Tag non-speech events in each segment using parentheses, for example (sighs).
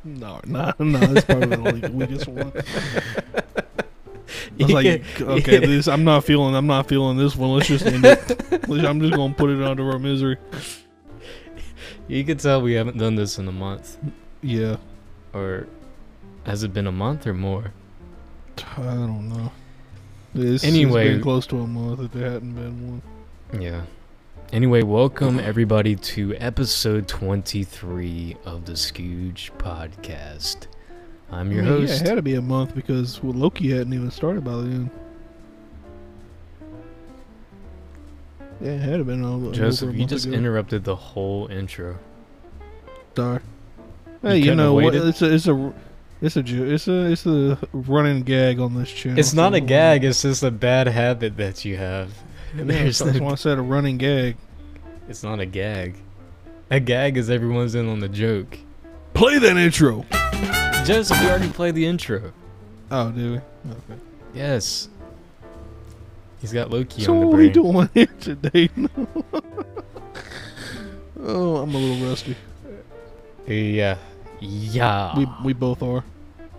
(laughs) No, no, no. That's probably the weakest one. I was like, (laughs) okay, this I'm not feeling. I'm not feeling this one. Let's just end it. I'm just gonna put it under our misery. You can tell we haven't done this in a month. Yeah, Or has it been a month or more? I don't know. This Anyway- it's been close to a month if there hadn't been one. Yeah. Anyway, welcome everybody to episode 23 of the Scooj podcast. I'm your I mean, host. Yeah, it had to be a month because well, Loki hadn't even started by then. Yeah, it had to been over, Joseph, you just ago. interrupted the whole intro. Sorry. You Hey, you, couldn't know what? It's a, it's a, it's a, it's a, it's a running gag on this channel. It's not a gag, it's just a bad habit that you have. Yeah, that's no- why I said a running gag. It's not a gag. A gag is everyone's in on the joke. Play that intro. Joseph, we already played the intro. Oh, do we? Okay. Yes. He's got Loki so on the brain. what are we doing (laughs) here today? oh, I'm a little rusty. Yeah. Yeah. We we both are.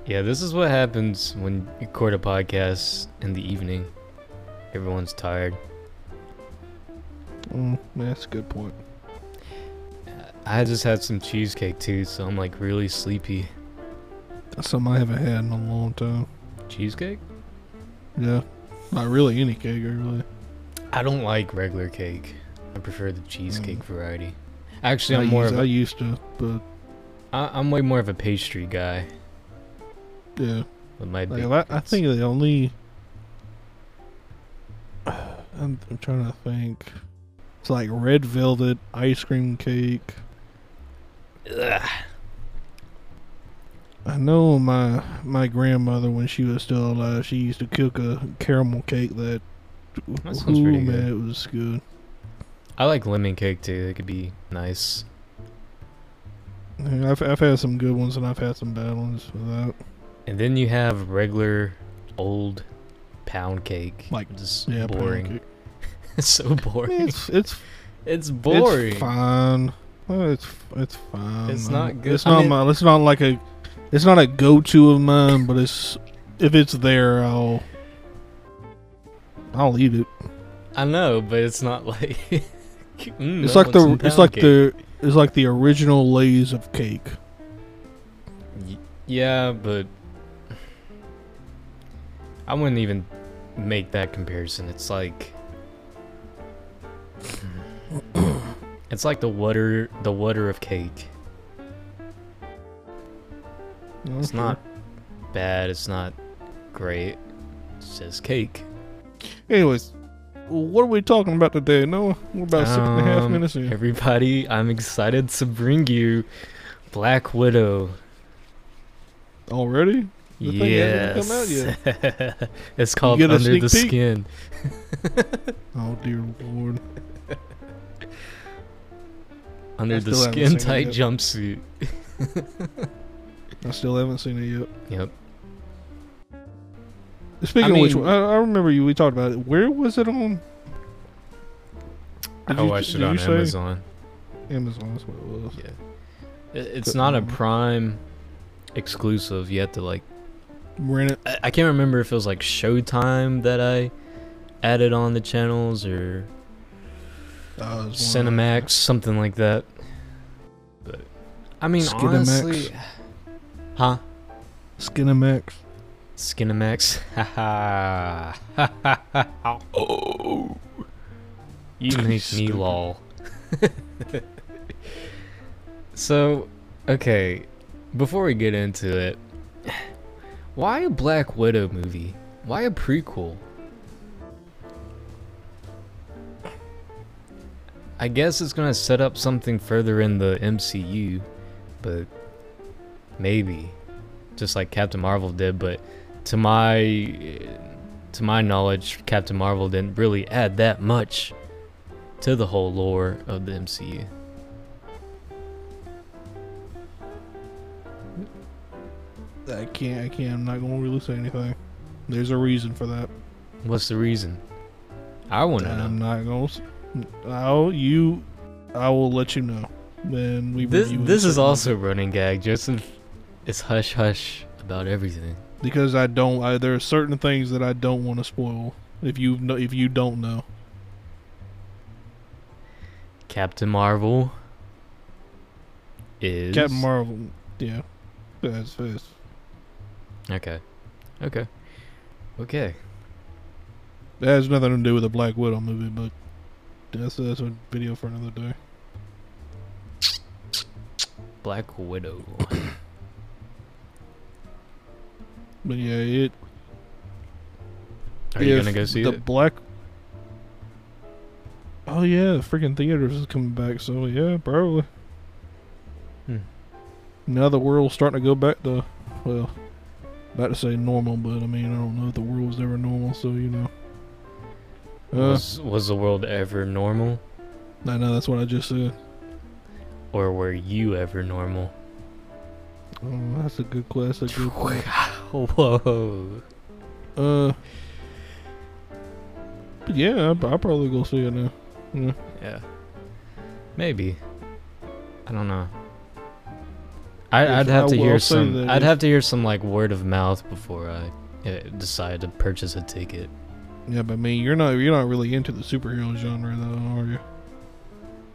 Yeah, this is what happens when you record a podcast in the evening. Everyone's tired. Mm, that's a good point. I just had some cheesecake too, so I'm like really sleepy. That's something I haven't had in a long time. Cheesecake? Yeah, not really any cake, really. I don't like regular cake. I prefer the cheesecake Mm. variety. Actually, I I'm more used, of I a, used to, but I, I'm way more of a pastry guy yeah. with my Like, I, I think the only. (sighs) I'm, I'm trying to think. It's like red velvet ice cream cake. Ugh. I know my my grandmother when she was still alive, she used to cook a caramel cake that. That sounds ooh, pretty man, good. it was good. I like lemon cake too. It could be nice. Yeah, I've I've had some good ones and I've had some bad ones with that. And then you have regular old pound cake. Like, just Yeah, pound boring. (laughs) It's so boring. It's it's It's boring. It's fine. It's it's fine. It's man. not good. It's I not mean- my. It's not like a. It's not a go-to of mine, but it's if it's there, I'll I'll eat it. I know, but it's not like. (laughs) Mm, It's like the it's like cake. the it's like the original Lay's of cake. Y- Yeah, but I wouldn't even make that comparison. It's like (clears throat) it's like the water the water of cake. It's not bad. It's not great. It's just cake. Anyways, what are we talking about today? No, we're about six and a half Um, minutes in. Everybody, I'm excited to bring you Black Widow. Already? The yes. hasn't come out (laughs) it's called Under the peek? Skin. (laughs) Oh dear lord! (laughs) Under the skin tight jumpsuit. I still haven't seen it yet. Yep. Speaking I of which, mean- I, I remember you. We talked about it. Where was it on? Did I you- watched it on? Amazon. Amazon. That's what it was. Yeah. It- It's Couldn't a. Uh-huh. Prime exclusive. You have to like. Rent it. I, I can't remember if it was like Showtime that I added on the channels or Uh, Cinemax, something like that. But I mean, Skinamax. honestly, huh? Skinamax. Skinamax. Haha. (laughs) oh. You make me lol. (laughs) so, okay, before we get into it, why a Black Widow movie? Why a prequel? I guess it's gonna set up something further in the MCU, but maybe, just like Captain Marvel did. But to my to my knowledge, Captain Marvel didn't really add that much to the whole lore of the MCU. I can't. I can't. I'm not going to really say anything. There's a reason for that. What's the reason? I want to know. I'm not going to. I'll you. I will let you know when we. This this is also a running gag. Joseph It's hush hush about everything. because I don't. I, there are certain things that I don't want to spoil. If you know, if you don't know, Captain Marvel is Captain Marvel, yeah, that's that's Okay. Okay. Okay. that has nothing to do with the Black Widow movie, but that's that's a video for another day. Black Widow. (coughs) But yeah, it. Are you gonna go see the it? Black? Oh yeah, the freaking theaters is coming back. So yeah, probably. Hmm. Now the world's starting to go back to, well, about to say normal, but I mean I don't know if the world was ever normal. So you know. Uh, was was the world ever normal, I know that's what I just said. or were you ever normal? Oh, that's a good question. That's a good (laughs) class. Whoa. Uh. But yeah, I'll, I'll probably go see it now. Yeah. Yeah. Maybe. I don't know. I, I'd have to hear some. I'd have to hear some like word of mouth before I uh, decide to purchase a ticket. Yeah, but I mean, you're not you're not really into the superhero genre, though, are you?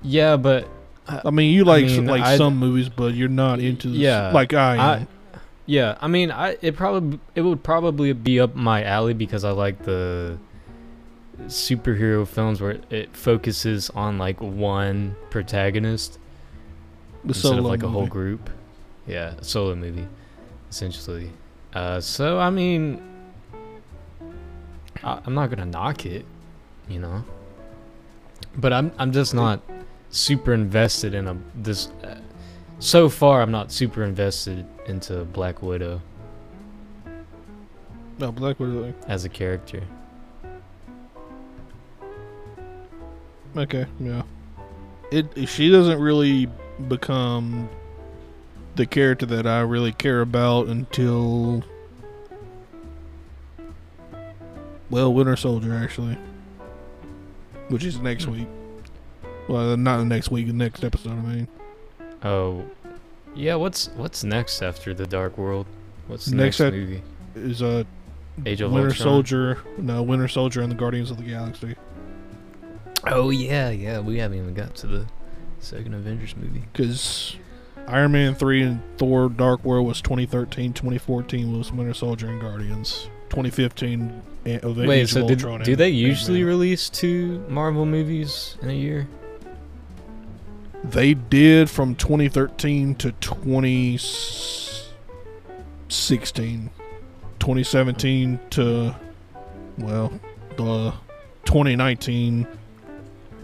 Yeah, but I mean, you like mean, like I'd- some movies, but you're not into the, Yeah, like I I- am. yeah, I mean, I it probably it would probably be up my alley because I like the superhero films where it focuses on like one protagonist the instead of like a whole group. Yeah, a solo movie, essentially. Uh, so I mean, I, I'm not gonna knock it, you know. But I'm I'm just not super invested in a this. Uh, so far, I'm not super invested into Black Widow No, Black Widow. as a character. Okay, yeah. It she doesn't really become the character that I really care about until well, Winter Soldier actually, which is next week. Well, not the next week, the next episode. I mean, Oh, yeah. What's what's next after the Dark World? What's the Next next, movie? is uh Age of Winter Ultron? Soldier, no Winter Soldier and the Guardians of the Galaxy. Oh yeah, yeah. We haven't even got to the second Avengers movie. Because Iron Man 3 and Thor Dark World was 2013, 2014 was Winter Soldier and Guardians. 2015 of Wait, Age so did, do they usually Ant-Man. release two Marvel movies in a year? They did from 2013 to 2016. 2017 to, well, the 2019,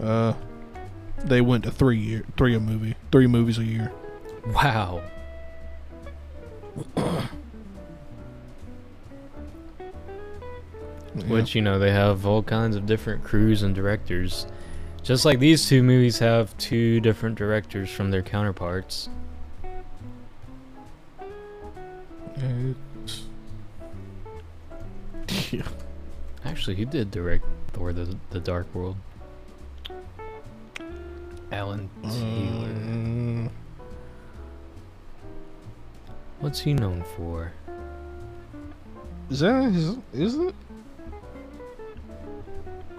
uh, they went to three year, three a movie, three movies a year. Wow. Which you know they have all kinds of different crews and directors, just like these two movies have two different directors from their counterparts. Yeah. (laughs) Actually, who did direct Thor: The, the Dark World? Alan Taylor. Um, What's he known for? is that his, is it?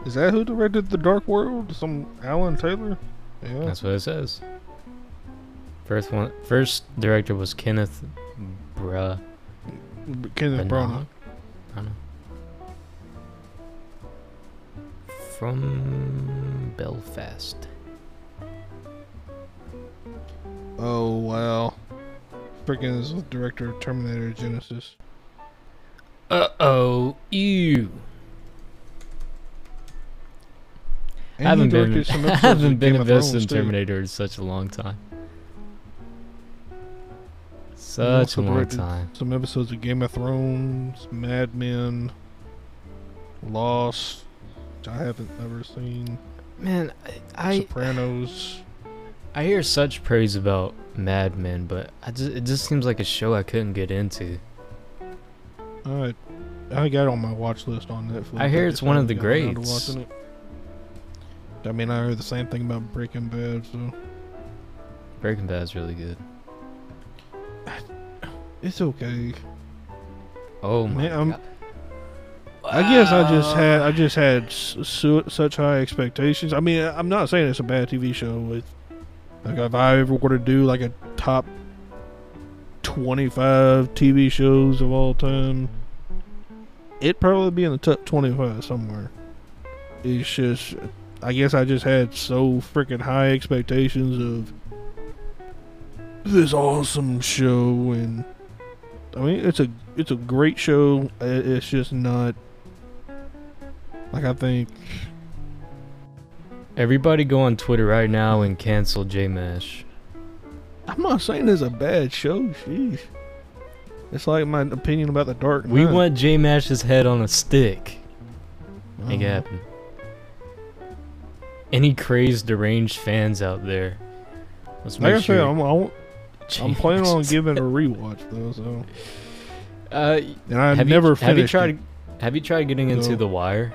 Is that who directed the Dark World? Some Alan Taylor? Yeah. That's what it says. First one, first director was Kenneth Bra. Kenneth Branagh. I don't know. From Belfast. Oh wow. Freaking is the director of Terminator Genisys. Uh oh, ew. And I haven't been, I (laughs) haven't been Game of invested in Thrones, too. Terminator in such a long time. Such a long time. Some episodes of Game of Thrones, Mad Men, Lost, which I haven't ever seen. Man, I Sopranos. I hear such praise about Mad Men, but I just it just seems like a show I couldn't get into. I I got it on my watch list on Netflix. I hear I it's one of the greats. I mean, I heard the same thing about Breaking Bad, so Breaking Bad's really good. (sighs) It's okay. Oh my Man, god. I guess I just had I just had su- such high expectations. I mean, I'm not saying it's a bad TV show. It's, like if I ever were to do like a top 25 TV shows of all time, it'd probably be in the top 25 somewhere. It's just, I guess I just had so freaking high expectations of this awesome show, and I mean, it's a it's a great show. It's just not like I think. Everybody go on Twitter right now and cancel J Mesh. I'm not saying it's a bad show. Sheesh. It's like my opinion about the Dark Knight. We want J Mash's head on a stick. Make it Uh-huh. happen. Any crazed, deranged fans out there? Let's Like make I said, sure. I'm, I'm, I'm planning on giving a rewatch though. So, Uh, and I have never you, have you tried? it. Have you tried getting into No. The Wire?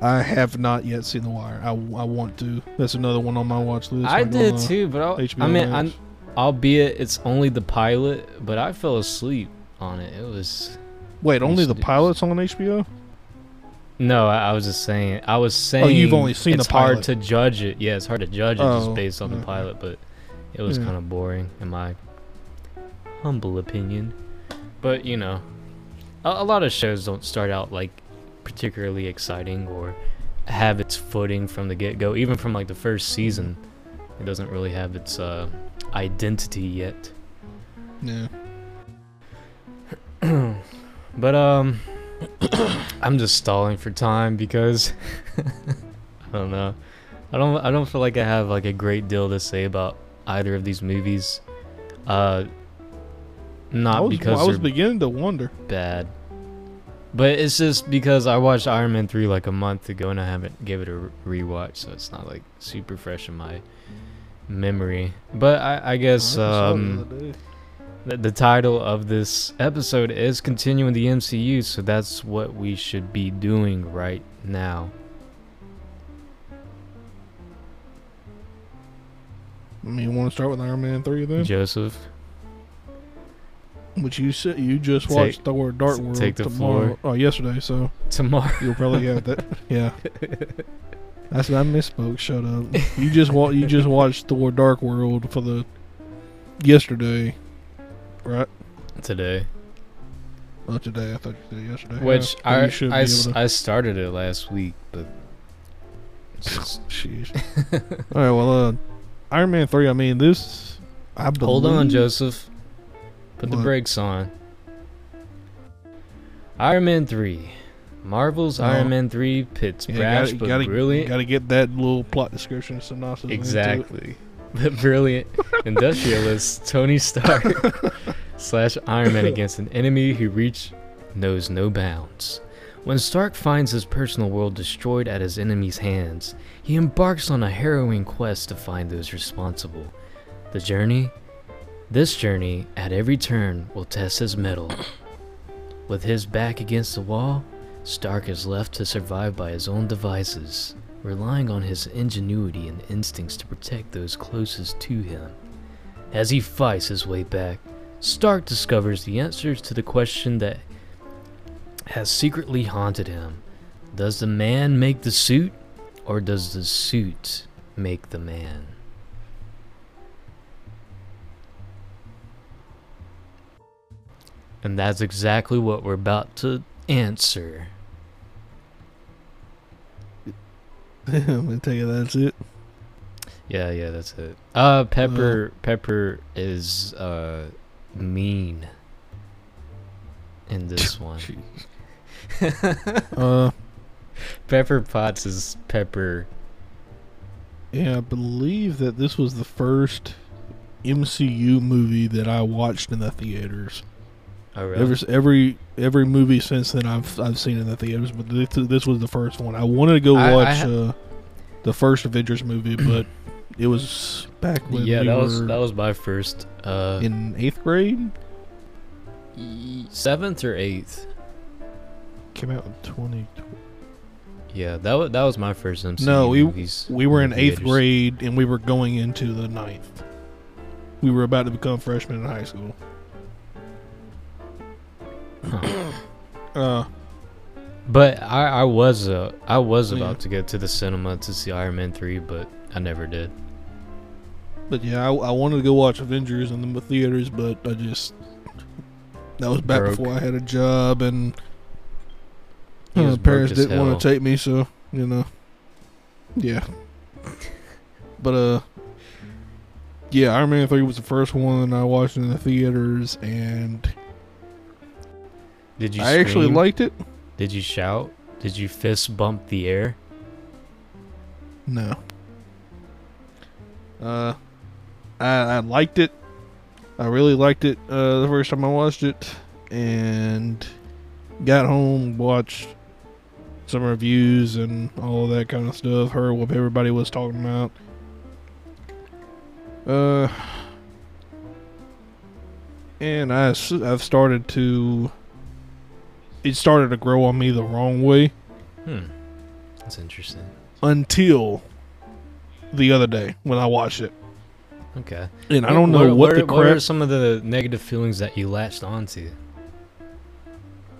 I have not yet seen The Wire. I, I want to. That's another one on my watch list. I like did too, but I'll, HBO I mean, I'm, albeit it's only the pilot, but I fell asleep on it. It was Wait, only the pilots on HBO? no. I, I was just saying. I was saying. Oh, you've only seen the pilot. it's hard to judge it. Yeah, it's hard to judge it Oh, just based on the pilot, but it was Yeah. kind of boring in my humble opinion. But you know, a, a lot of shows don't start out like particularly exciting or have its footing from the get go. Even from like the first season, it doesn't really have its uh, identity yet. Yeah. but um (coughs) I'm just stalling for time because (laughs) I don't know. I don't I don't feel like I have like a great deal to say about either of these movies. Uh not I was, because I was beginning to wonder. bad. But it's just because I watched Iron Man 3 like a month ago and I haven't gave it a rewatch, so it's not like super fresh in my memory. But I, I guess I saw it the um the, the title of this episode is continuing the MCU, so that's what we should be doing right now. I mean, you want to start with Iron Man 3 then? Joseph, Which you said you just Take- watched Thor Dark World take the tomorrow. floor. Oh, yesterday, so tomorrow. you'll probably have that. (laughs) Yeah. That's I misspoke. Shut up. You just wa- you just watched Thor Dark World for the yesterday, right? today, Oh, today. I thought you said yesterday. which Yeah, I I, able I started it last week, but (laughs) Sheesh. (laughs) All right. Well, uh, Iron Man three. I mean, this. I believe, hold on, Joseph. Put the brakes on. Iron Man three, Marvel's Oh. Iron Man three pits Yeah, brash you but gotta, brilliant Got to get that little plot description synopsis. Exactly. (laughs) The brilliant industrialist (laughs) Tony Stark (laughs) slash Iron Man against an enemy who reach knows no bounds. When Stark finds his personal world destroyed at his enemy's hands, he embarks on a harrowing quest to find those responsible. The journey? This journey, at every turn, will test his mettle. (clears throat) With his back against the wall, Stark is left to survive by his own devices relying on his ingenuity and instincts to protect those closest to him. As he fights his way back, Stark discovers the answers to the question that has secretly haunted him. Does the man make the suit, or does the suit make the man? And that's exactly what we're about to answer. I'm gonna tell you that's it. Yeah, yeah, that's it. Uh, Pepper, Pepper is uh mean in this (laughs) one. (laughs) Uh, Pepper Potts is Pepper. yeah, I believe that this was the first MCU movie that I watched in the theaters. Oh, really? Every every every movie since then I've I've seen in the theaters, but this, this was the first one. I wanted to go I- I watch ha- uh, the first Avengers movie, but (clears throat) it was back when yeah, we that was that was my first uh in eighth grade. seventh or eighth. Came out in twenty. Yeah, that was that was my first MCU No, we-. We were in eighth theaters. grade and we were going into the ninth. we were about to become freshmen in high school. (clears throat) Uh, But I, I was uh, I was Yeah. about to go to the cinema to see Iron Man three, but I never did. but yeah, I, I wanted to go watch Avengers in the theaters, but I just that was back Broke. before I had a job and uh, parents didn't want to take me, so you know, yeah. but uh, yeah, Iron Man three was the first one I watched in the theaters, and Did you? I actually liked it. Did you shout? Did you fist bump the air? No. Uh, I, I liked it. I really liked it uh, the first time I watched it, and got home, watched some reviews and all that kind of stuff. Heard what everybody was talking about. Uh, and I I've started to. It started to grow on me the wrong way Hmm. That's interesting. until the other day when I watched it. Okay. And I don't know what, the What are some of the negative feelings that you latched onto?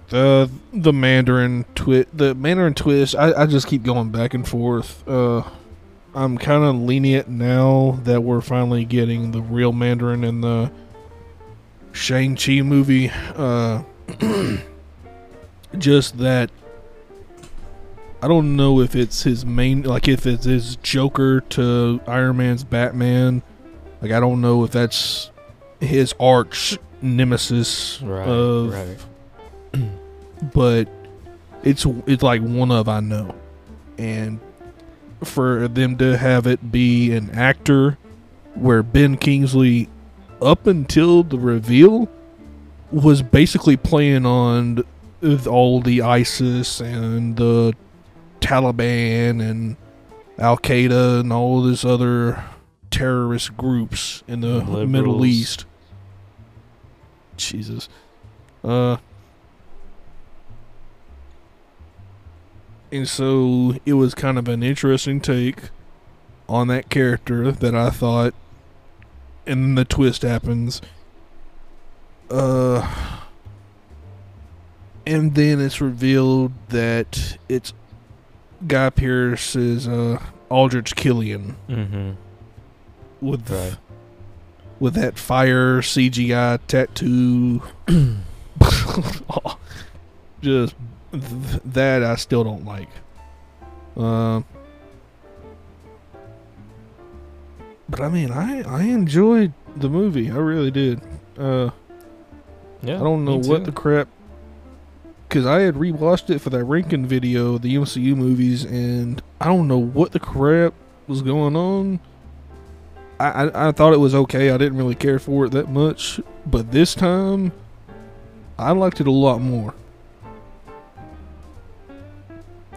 the the Mandarin twist the Mandarin twist. I, I just keep going back and forth. Uh, I'm kind of lenient now that we're finally getting the real Mandarin in the Shang Chi movie. Uh, (clears throat) just that I don't know if it's his main like if it's his Joker to Iron Man's Batman. Like I don't know if that's his arch nemesis Right. of right. (clears throat) but it's it's like one of I know, and for them to have it be an actor where Ben Kingsley, up until the reveal, was basically playing on th- all the ISIS and the Taliban and Al Qaeda and all this other terrorist groups in the Middle East. Jesus. Uh and so it was kind of an interesting take on that character that I thought and then the twist happens uh and then it's revealed that it's Guy Pearce is uh Aldrich Killian Mm-hmm. with Right. with that fire CGI tattoo. (coughs) Just th- that I still don't like. Um, but I mean, I I enjoyed the movie. I really did. Uh, Yeah. I don't know what the crap. Because I had rewatched it for that ranking video, the MCU movies, and I don't know what the crap was going on. I, I, I thought it was okay. I didn't really care for it that much. But this time, I liked it a lot more.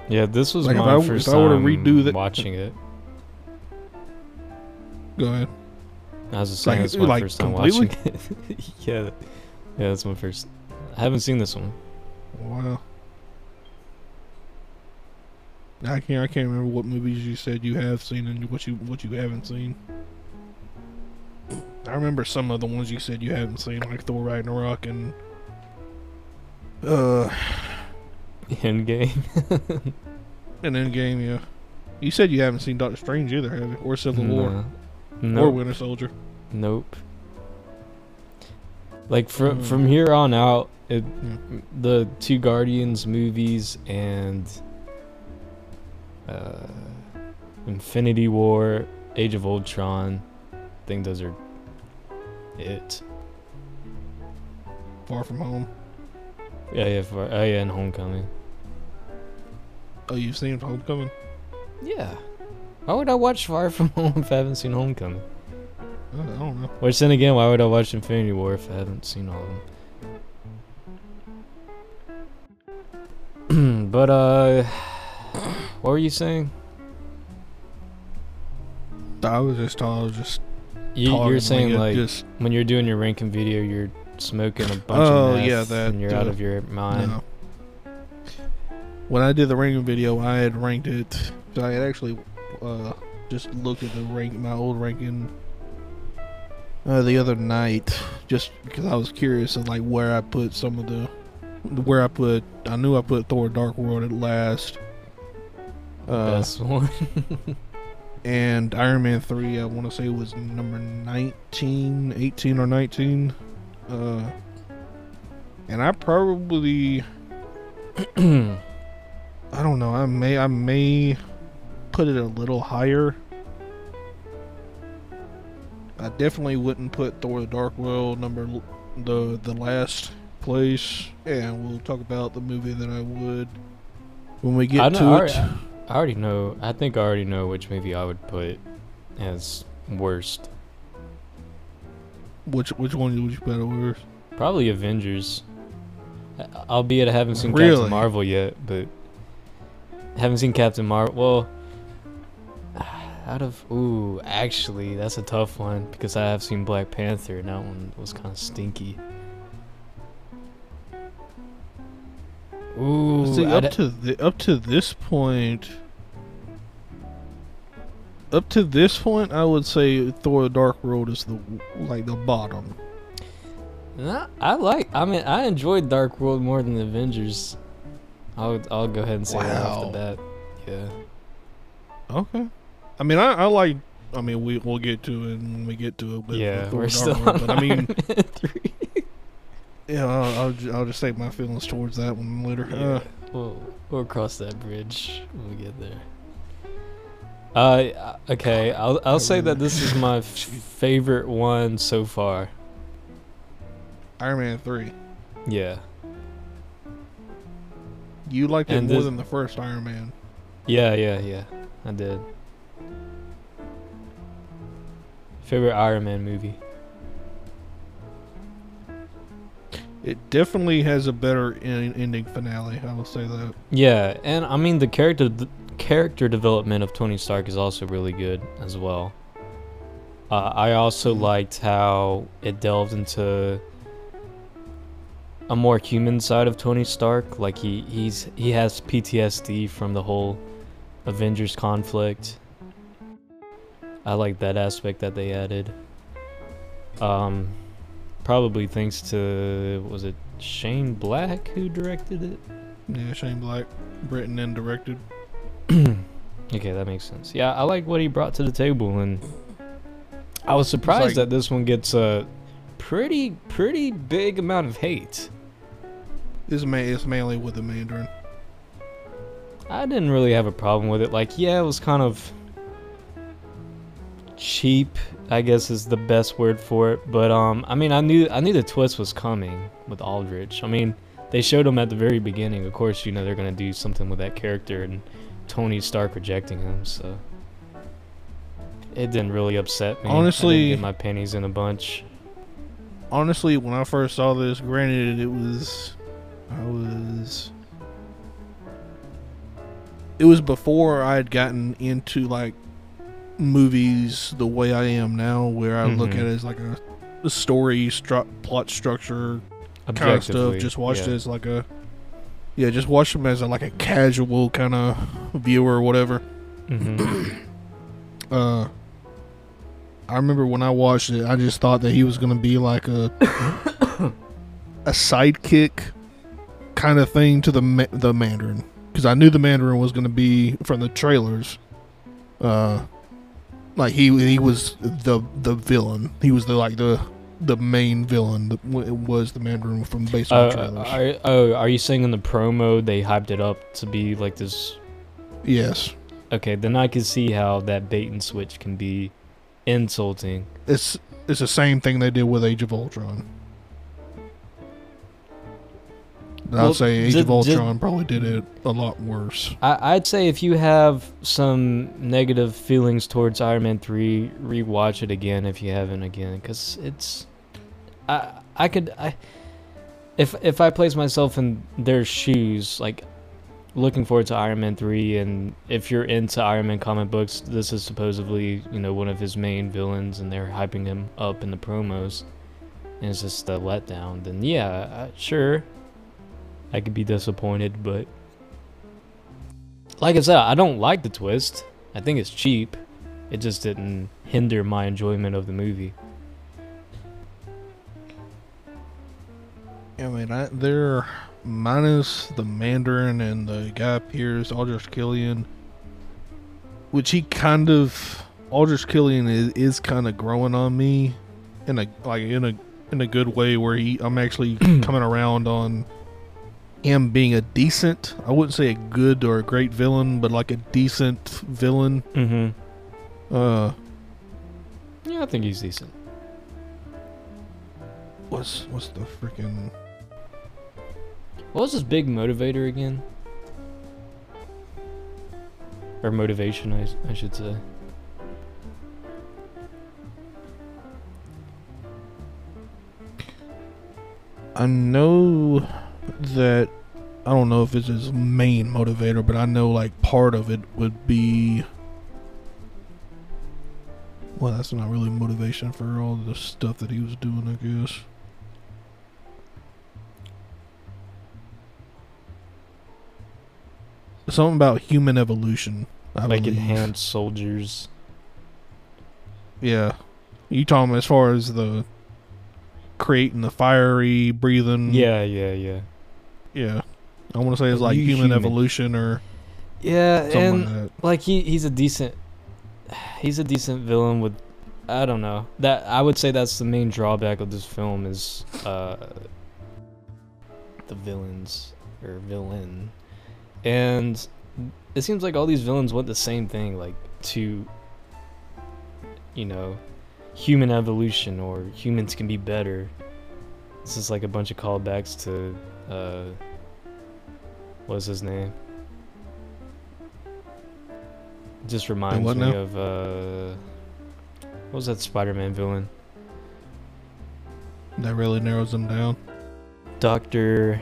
Yeah, this was Like, if my I- first if I were to time redo that- watching it. Go ahead. I was just saying Like- it's my like, first time completely? watching it. (laughs) yeah, yeah, that's my first. I haven't seen this one. Wow. I can't. I can't remember what movies you said you have seen and what you what you haven't seen. I remember some of the ones you said you haven't seen, like Thor Ragnarok and uh, (sighs) Endgame. (laughs) and Endgame. Yeah, you said you haven't seen Doctor Strange either, have you? Or Civil War, No. or Winter Soldier. Nope. Like from Mm. from here on out, it, Hmm. the two Guardians movies and uh, Infinity War, Age of Ultron, I think those are it. Far From Home. Yeah, yeah, for, oh yeah, and Homecoming. Oh, you've seen Homecoming? Yeah. Why would I watch Far From Home if I haven't seen Homecoming? I don't know. Which then again, why would I watch Infinity War if I haven't seen all of them? (clears throat) but uh, (sighs) what were you saying? I was just. I was just. you, you're saying like just when you're doing your ranking video, you're smoking a bunch Oh, of meth yeah, that, and you're out uh, of your mind. No. When I did the ranking video, I had ranked it. I had actually uh, just looked at the rank, my old ranking uh, the other night, just because I was curious of like where I put some of the, where I put. I knew I put Thor: Dark World at last. Uh, Best one. (laughs) and Iron Man 3, I want to say was number 19, 18 or 19. Uh, and I probably, (clears throat) I don't know, I may, I may put it a little higher. I definitely wouldn't put Thor: The Dark World number the the last place, and we'll talk about the movie that I would when we get know, to I it. already- I already know. I think I already know which movie I would put as worst. Which which one would you put over? Probably Avengers. Albeit I haven't seen Really? Captain Marvel yet, but haven't seen Captain Marvel. Well, out of ooh, actually, that's a tough one because I have seen Black Panther and that one was kind of stinky. Ooh, See, up to the, up to this point, up to this point, I would say Thor: The Dark World is the like the bottom. Nah, I like. I mean, I enjoyed Dark World more than the Avengers. I'll I'll go ahead and say that Wow. the bat. Yeah. Okay, I mean, I, I like. I mean, we we'll get to it when we get to it. But yeah, we're still on but I mean, (laughs) three. yeah, I'll, I'll ju- I'll just say my feelings towards that one later. Yeah, Uh, we'll we'll cross that bridge when we get there. Uh, okay, I'll I'll say that this is my (laughs) f- favorite one so far. Iron Man three. Yeah, You liked it And more this- than the first Iron Man. yeah, yeah, yeah. I did. Favorite Iron Man movie? It definitely has a better en- ending finale. I will say that. Yeah, and I mean the character the character development of Tony Stark is also really good as well. Uh, I also Mhm. liked how it delved into a more human side of Tony Stark. Like he he's he has PTSD from the whole Avengers conflict. I like that aspect that they added. Um, probably thanks to was it Shane Black who directed it? Yeah, Shane Black, written and directed. (clears throat) okay, that makes sense. Yeah, I like what he brought to the table, and I was surprised like- that this one gets a pretty, pretty big amount of hate. This ma- it's mainly with the Mandarin. I didn't really have a problem with it. Like, yeah, it was kind of cheap, I guess is the best word for it. But um, I mean, I knew I knew the twist was coming with Aldrich. I mean, they showed him at the very beginning. Of course, you know they're gonna do something with that character and Tony Stark rejecting him. So it didn't really upset me. Honestly- my pennies in a bunch. honestly, when I first saw this, granted it was, I was, it was before I had gotten into like movies the way I am now, where I look Mhm. at it as like a, a story, stru- plot structure kind of stuff. Just watched yeah. it as like a, yeah, just watch them as a, like a casual kind of viewer or whatever. Mhm. (clears throat) uh I remember when I watched it, I just thought that he was gonna be like a (coughs) a sidekick kind of thing to the ma- the Mandarin because I knew the Mandarin was gonna be from the trailers. Uh, like he he was the the villain. He was the like the the main villain. That w- was the Mandarin from based on Uh, trailers. are, oh, are you saying in the promo they hyped it up to be like this yes, Okay, then I can see how that bait and switch can be insulting. it's it's the same thing they did with Age of Ultron. Well, I'd say Age did- of did- Ultron probably did it a lot worse. I, I'd say if you have some negative feelings towards Iron Man 3, rewatch it again if you haven't again, because it's. I I could I, if if I place myself in their shoes, like looking forward to Iron Man 3, and if you're into Iron Man comic books, this is supposedly you know one of his main villains, and they're hyping him up in the promos, and it's just a letdown. Then yeah, sure, I could be disappointed, but like I said, I don't like the twist. I think it's cheap. It just didn't hinder my enjoyment of the movie. I mean, I, they're minus the Mandarin and the Guy Pearce, Aldrich Killian, which he kind of Aldrich Killian is, is kind of growing on me in a like in a in a good way where he I'm actually (clears throat) coming around on him being a decent I wouldn't say a good or a great villain but like a decent villain Mm-hmm. uh Yeah, I think he's decent. what's what's the freaking What was his big motivator again? Or motivation, I, I should say. I know that I don't know if it's his main motivator, but I know like part of it would be well, that's not really motivation for all the stuff that he was doing, I guess. Something about human evolution. I like believe. enhanced soldiers. Yeah. You talking as far as the creating the fiery breathing? Yeah, yeah, yeah. Yeah. I want to say it's like human, human. evolution or Yeah, something and like that. like he he's a decent he's a decent villain with I don't know. That I would say that's the main drawback of this film is uh the villains or villain. And it seems like all these villains want the same thing like to you know, human evolution or humans can be better. This is like a bunch of callbacks to uh what's his name? Just reminds me now? of uh what was that Spider-Man villain? That really narrows them down. Doctor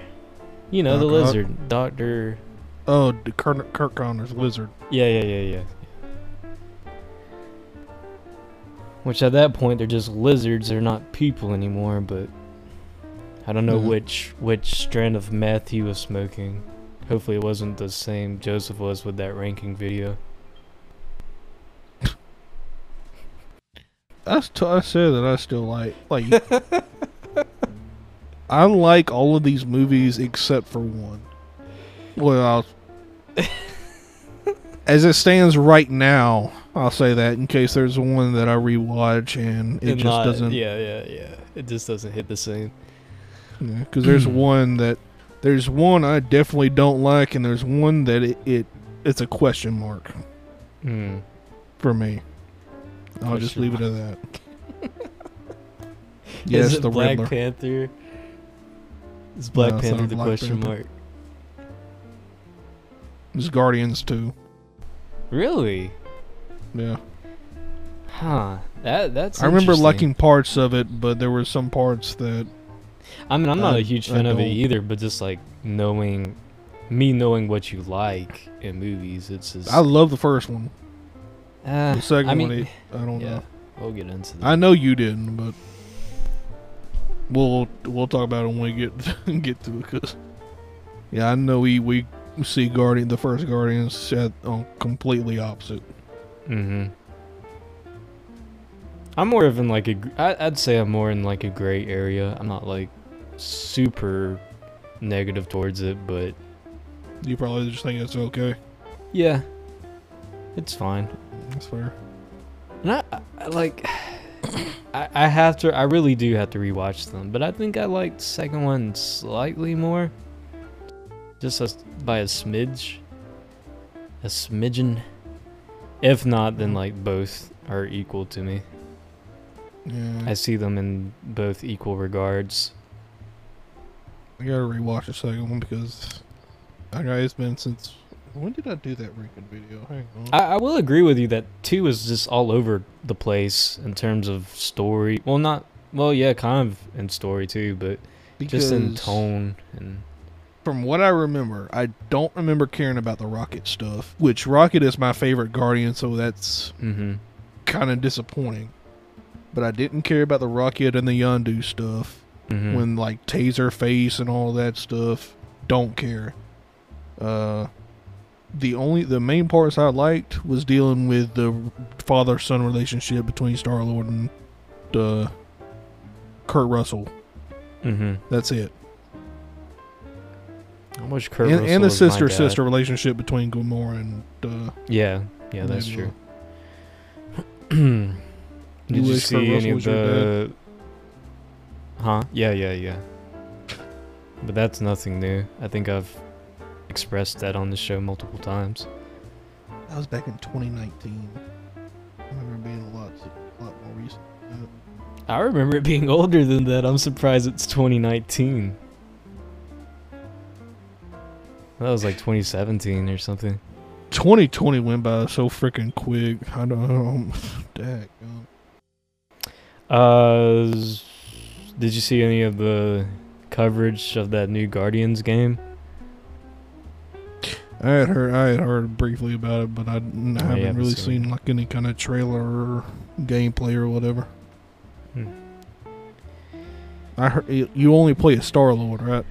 you know, the Doc Ock? lizard. Doctor Oh, the Kirk, Kirk Connor's lizard. Yeah, yeah, yeah, yeah. Which at that point they're just lizards, they're not people anymore, but I don't know Mhm. which which strand of meth he was smoking. Hopefully it wasn't the same Joseph was with that ranking video. I, st- I said that I still like like. (laughs) I like all of these movies except for one. Well, (laughs) as it stands right now, I'll say that in case there's one that I rewatch and it And just not- doesn't. Yeah, yeah, yeah. It just doesn't hit the same. Because there's one that there's one I definitely don't like, and there's one that it, it it's a question mark Hmm. for me. I'll just Question leave it at that. (laughs) yes, Is the Black Riddler. Panther? Is Black No, Panther the Black question Panther. mark? It's Guardians too. Really? Yeah, Huh. That that's I remember liking parts of it, but there were some parts that I mean, I'm not I- a huge fan of it either, but just like knowing, me knowing what you like in movies, it's just. I love the first one. Ah, The second I mean, one, I don't yeah, know. we'll get into that. I know you didn't, but we'll we'll talk about it when we get (laughs) get to it. Cause yeah, I know we we see Guardian the first Guardians at on completely opposite. Mm-hmm. I'm more of in like a. I'd say I'm more in like a gray area. I'm not like super negative towards it, but You probably just think it's okay. yeah, it's fine. That's fair. And I, I- like. I, I have to. I really do have to rewatch them, but I think I liked the second one slightly more. Just a, by a smidge. A smidgen. If not, then mm-hmm. like both are equal to me. Yeah, I see them in both equal regards. I gotta rewatch the second one because I got it's been since when did I do that ranking video? Hang on. I, I will agree with you that two is just all over the place in terms of story. Well, not well, yeah, kind of in story too, but just in tone and From what I remember, I don't remember caring about the Rocket stuff. Which Rocket is my favorite Guardian, so that's mm-hmm. kind of disappointing. But I didn't care about the Rocket and the Yondu stuff. Mm-hmm. When like Taserface and all that stuff, don't care. Uh, the only the main parts I liked was dealing with the father son relationship between Star Lord and uh, Kurt Russell. mm-hmm. That's it. I wish Kurt and, and the sister sister relationship between Gamora and uh, Yeah, yeah, that's Nebula. true. (clears throat) Did you, Kurt see any of the? Huh? Yeah, yeah, yeah. But that's nothing new. I think I've expressed that on the show multiple times. that was back in 2019. I remember being a lot a lot more recent. I remember it being older than that. I'm surprised it's 2019. That was like 2017 or something. 2020 went by so freaking quick. I don't (laughs) know. Dak, Uh, s- did you see any of the coverage of that new Guardians game? I had heard I had heard briefly about it, but I, you haven't haven't really seen seen like any kind of trailer or gameplay or whatever. Hmm. I heard you you only play a Star Lord, right?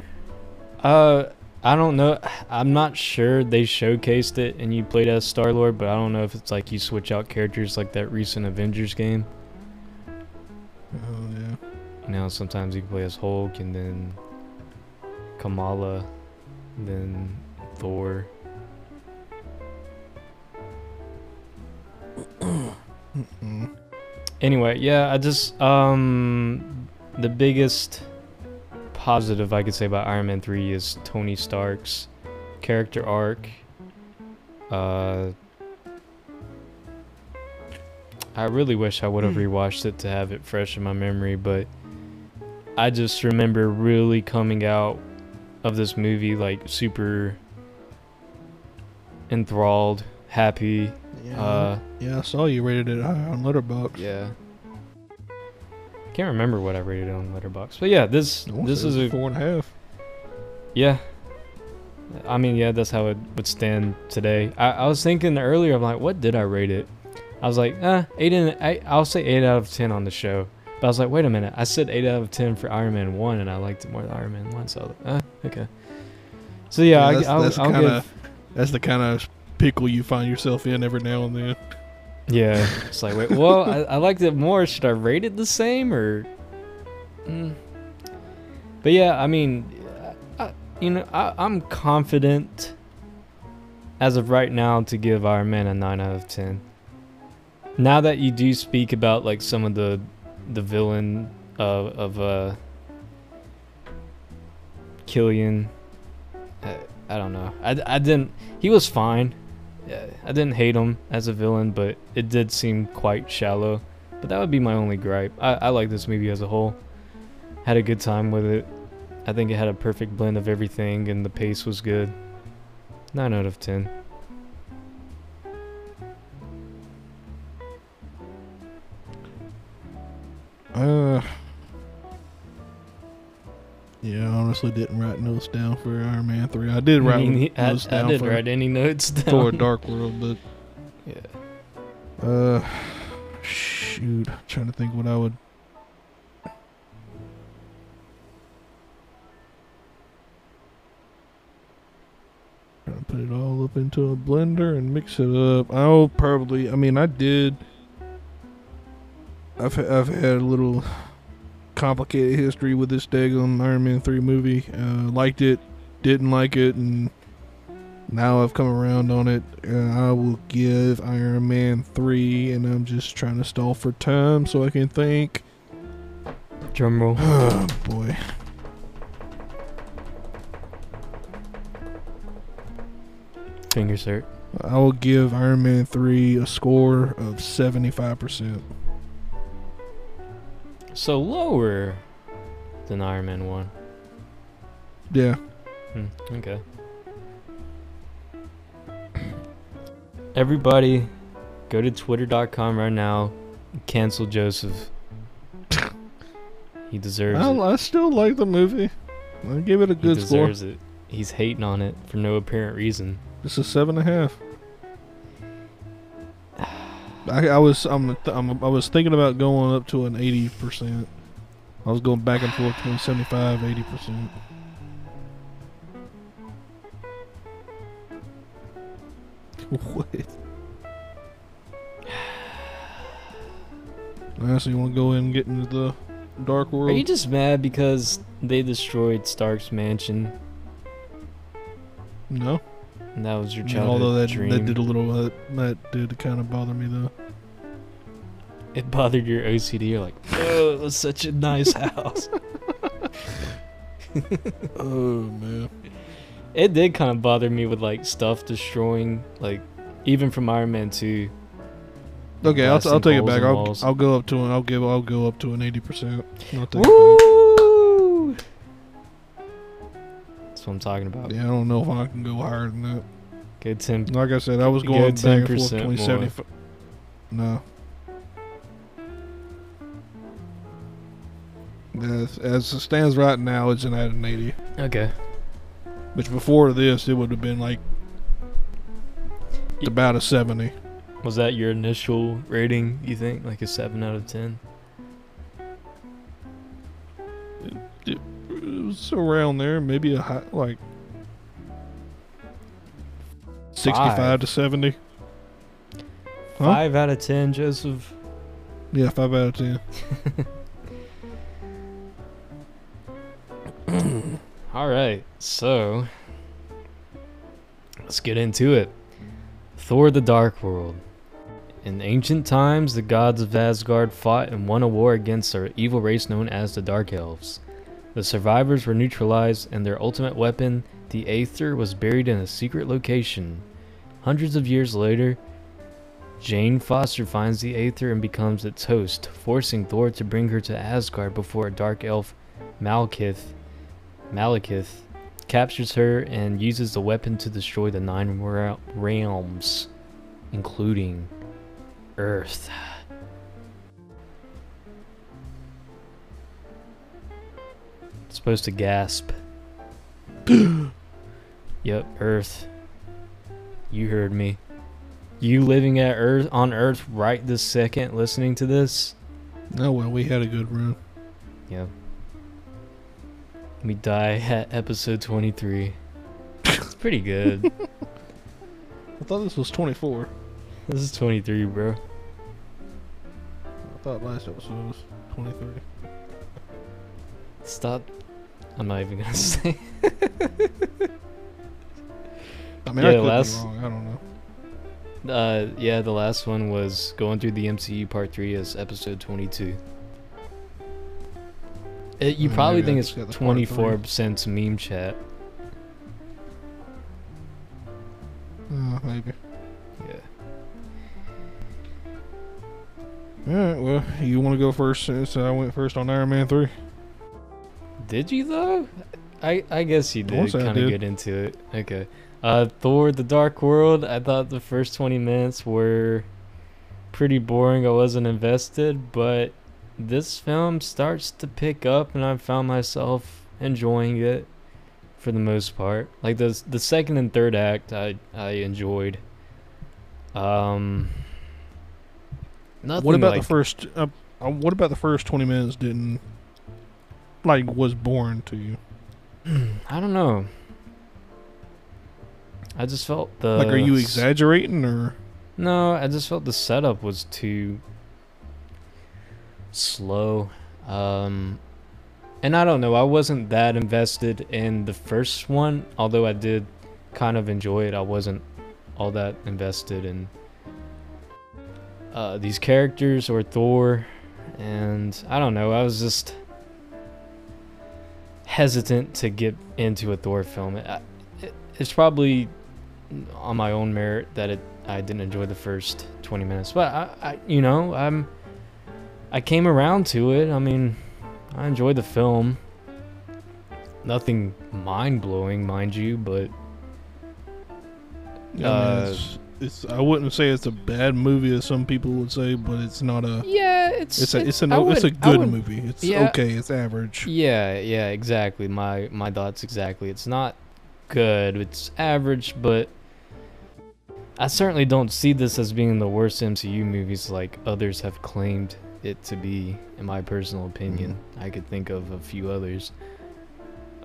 Uh, I don't know. I'm not sure they showcased it and you played as Star Lord, but I don't know if it's like you switch out characters like that recent Avengers game. Oh yeah. You know, sometimes you can play as Hulk and then Kamala, and then Thor. (clears throat) Anyway, yeah, I just um the biggest positive I could say about Iron Man 3 is Tony Stark's character arc. Uh I really wish I would have Hmm. rewatched it to have it fresh in my memory, but I just remember really coming out of this movie like super enthralled, happy. Yeah. Uh yeah, I saw you rated it high on Letterboxd. yeah. Can't remember what I rated it on Letterboxd, but yeah, this this is a four and a half. yeah. I mean, yeah, that's how it would stand today. I, I was thinking earlier, I'm like, what did I rate it? I was like, uh, eight and I, I'll say eight out of ten on the show. But I was like, wait a minute, I said eight out of ten for Iron Man one, and I liked it more than Iron Man one. So, I was like, uh, okay. So yeah, Yeah, I, that's- I'll, that's I'll kinda- give. That's the kind of pickle you find yourself in every now and then. Yeah, (laughs) it's like, wait, well, I, I liked it more. Should I rate it the same or? Mm. But yeah, I mean, I, you know, I, I'm confident as of right now to give Iron Man a nine out of ten. Now that you do speak about like some of the the villain of of uh Killian, I, I don't know. I, I didn't. He was fine. I didn't hate him as a villain, but it did seem quite shallow. But that would be my only gripe. I, I like this movie as a whole. Had a good time with it. I think it had a perfect blend of everything, and the pace was good. 9 out of 10. Uh, yeah, I honestly didn't write notes down for Iron Man three. I did write I, mean, I, notes I down didn't for write any notes (laughs) down. Thor: Dark World, but Yeah. uh, shoot, I'm trying to think what I would. Trying to put it all up into a blender and mix it up. I'll probably. I mean, I did. I've I've had a little complicated history with this daggone Iron Man three movie. Uh, liked it, didn't like it, and now I've come around on it. Uh, I will give Iron Man three, and I'm just trying to stall for time so I can think. Drum roll. (sighs) Oh boy. Fingers hurt. I will give Iron Man 3 a score of 75%. So lower than Iron Man 1. Yeah. Hmm, okay. Everybody, go to twitter.com right now. and Cancel Joseph. he deserves I, it. I still like the movie. I give it a He good score. He deserves it. He's hating on it for no apparent reason. It's a seven and a half. I, I was I'm, I'm I was thinking about going up to an eighty percent. I was going back and forth between 75 80 percent. What? Honestly, you want to go in and get into the dark World? Are you just mad because they destroyed Stark's mansion? No. And that was your childhood Although that dream. that did a little uh, that did kind of bother me though. it bothered your OCD. You're like, oh, it was such a nice (laughs) house. (laughs) oh man. it did kind of bother me with like stuff destroying, like even from Iron Man 2. Okay, I'll, I'll take it back. I'll. I'll go up to an, I'll give I'll go up to an eighty percent. That's what I'm talking about. Yeah, I don't know if I can go higher than that. Good ten. Like I said, I was going go back and forth 10% between more. seventy. No. As, as it stands right now, it's an at an eighty. Okay. Which before this, it would have been like about a seventy. Was that your initial rating, you think? Like a 7 out of 10? Was around there, maybe a high, like sixty-five Five. to seventy. Huh? 5 out of 10, Joseph. Yeah, five out of ten. (laughs) All right, so let's get into it. Thor the Dark World. In ancient times, the gods of Asgard fought and won a war against an evil race known as the Dark Elves. The survivors were neutralized, and their ultimate weapon, the Aether, was buried in a secret location. Hundreds of years later, Jane Foster finds the Aether and becomes its host, forcing Thor to bring her to Asgard before a dark elf, Malekith, Malekith captures her and uses the weapon to destroy the nine realms, including Earth. Supposed to gasp. (gasps) yep, Earth. You heard me. You living at Earth on Earth right this second, listening to this. Oh well, we had a good run. Yep. We die at episode 23. It's pretty good. (laughs) I thought this was twenty-four. this is 23, bro. I thought last episode was twenty-three. Stop. I'm not even gonna (laughs) say. I mean, Yeah, I could last- be wrong. I don't know. Uh, yeah, the last one was going through the MCU part three as episode 22. It, you Uh, probably think just it's got the part three. 24 percent meme chat. Uh, maybe. Yeah. All right. Well, you want to go first since I went first on Iron Man three. Did you though? I I guess you did kind of get into it. Okay. Uh, Thor: The Dark World. I thought the first 20 minutes were pretty boring. I wasn't invested, but this film starts to pick up, and I found myself enjoying it for the most part. Like the the second and third act, I I enjoyed. Um. Nothing what about like, the first? Uh, uh, what about the first twenty minutes? Didn't like was boring to you? (clears throat) I don't know. I just felt the like, are you exaggerating or? No, I just felt the setup was too slow. Um and I don't know, I wasn't that invested in the first one, although I did kind of enjoy it. I wasn't all that invested in uh these characters or Thor and I don't know, I was just hesitant to get into a Thor film. It, it's probably on my own merit that it I didn't enjoy the first 20 minutes. But I, I you know, I'm I came around to it. I mean, I enjoyed the film. Nothing mind-blowing, mind you, but I, mean, Uh, it's, it's. I wouldn't say it's a bad movie as some people would say, but it's not a. yeah, it's It's a. It's an. I It's a good wouldn't- movie. It's yeah. okay. It's average. Yeah, yeah, exactly. My my thoughts exactly. It's not good. It's average, but I certainly don't see this as being the worst MCU movies like others have claimed it to be. In my personal opinion, I could think of a few others.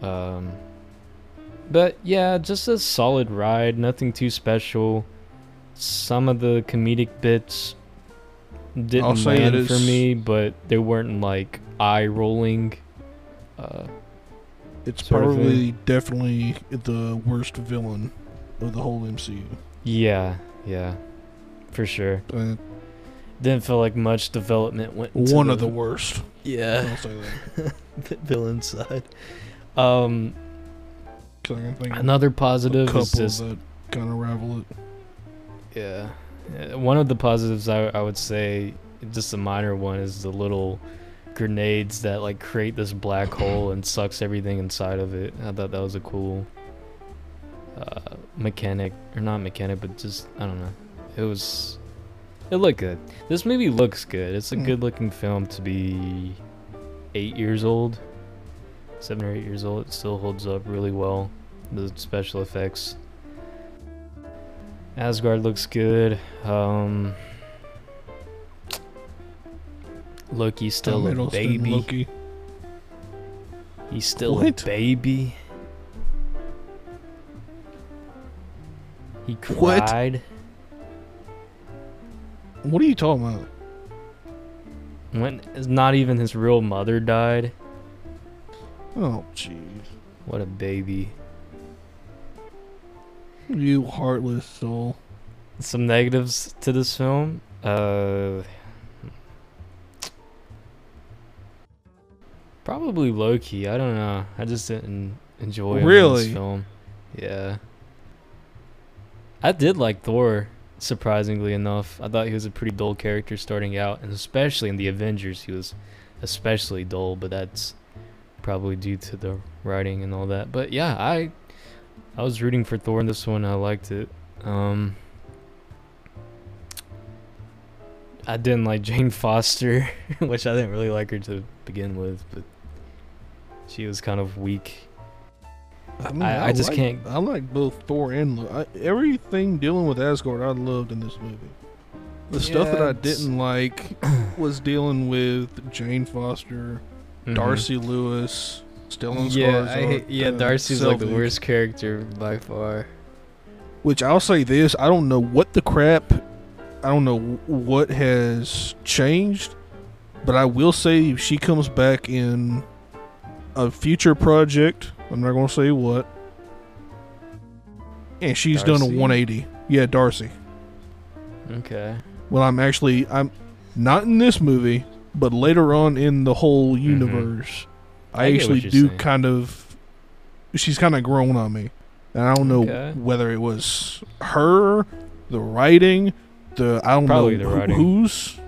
Um, but yeah, just a solid ride. Nothing too special. Some of the comedic bits didn't I'll land for me, but they weren't like eye rolling. Uh, It's probably definitely the worst villain of the whole MCU. Yeah, yeah, for sure. Uh, Didn't feel like much development went. into one of the worst. yeah I'll say that. (laughs) the villain side. Um, 'Cause I can think of another positive is just that kind of ravel it. Yeah. One of the positives I I would say, just a minor one, is the little grenades that like create this black (clears throat) hole and sucks everything inside of it. I thought that was a cool uh, mechanic, or not mechanic, but just I don't know. It was. It looked good. This movie looks good. It's a Mm. good looking film to be eight years old, seven or eight years old. It still holds up really well. The special effects. Asgard looks good. Um, Loki's still a baby. Loki. He's still What? a baby. He What? What are you talking about? when not even his real mother died. Oh, jeez. What a baby. You heartless soul. Some negatives to this film. Uh, probably Loki. I don't know. I just didn't enjoy Really? this film. Yeah. I did like Thor. Surprisingly enough, I thought he was a pretty dull character starting out, and especially in the Avengers, he was especially dull. But that's probably due to the writing and all that. But yeah, I I was rooting for Thor in this one. I liked it. Um, I didn't like Jane Foster, (laughs) which I didn't really like her to begin with, but she was kind of weak. I, mean, I- I just like- can't- I like both Thor and I, everything dealing with Asgard. I loved in this movie. The stuff that I didn't like (clears throat) was dealing with Jane Foster, Mhm. Darcy Lewis, Stellan Yeah, Skarsgård. I hate, yeah. uh, Darcy's like the worst character by far. Which I'll say this: I don't know what the crap. I don't know what has changed, but I will say if she comes back in a future project. I'm not going to say what. And she's done a 180. Yeah, Darcy. Okay. Well, I'm actually I'm not in this movie, but later on in the whole Mhm. universe, I, I actually do saying. kind of. She's kind of grown on me, and I don't know Okay. whether it was her, the writing, the I don't Probably know the who- writing. who's.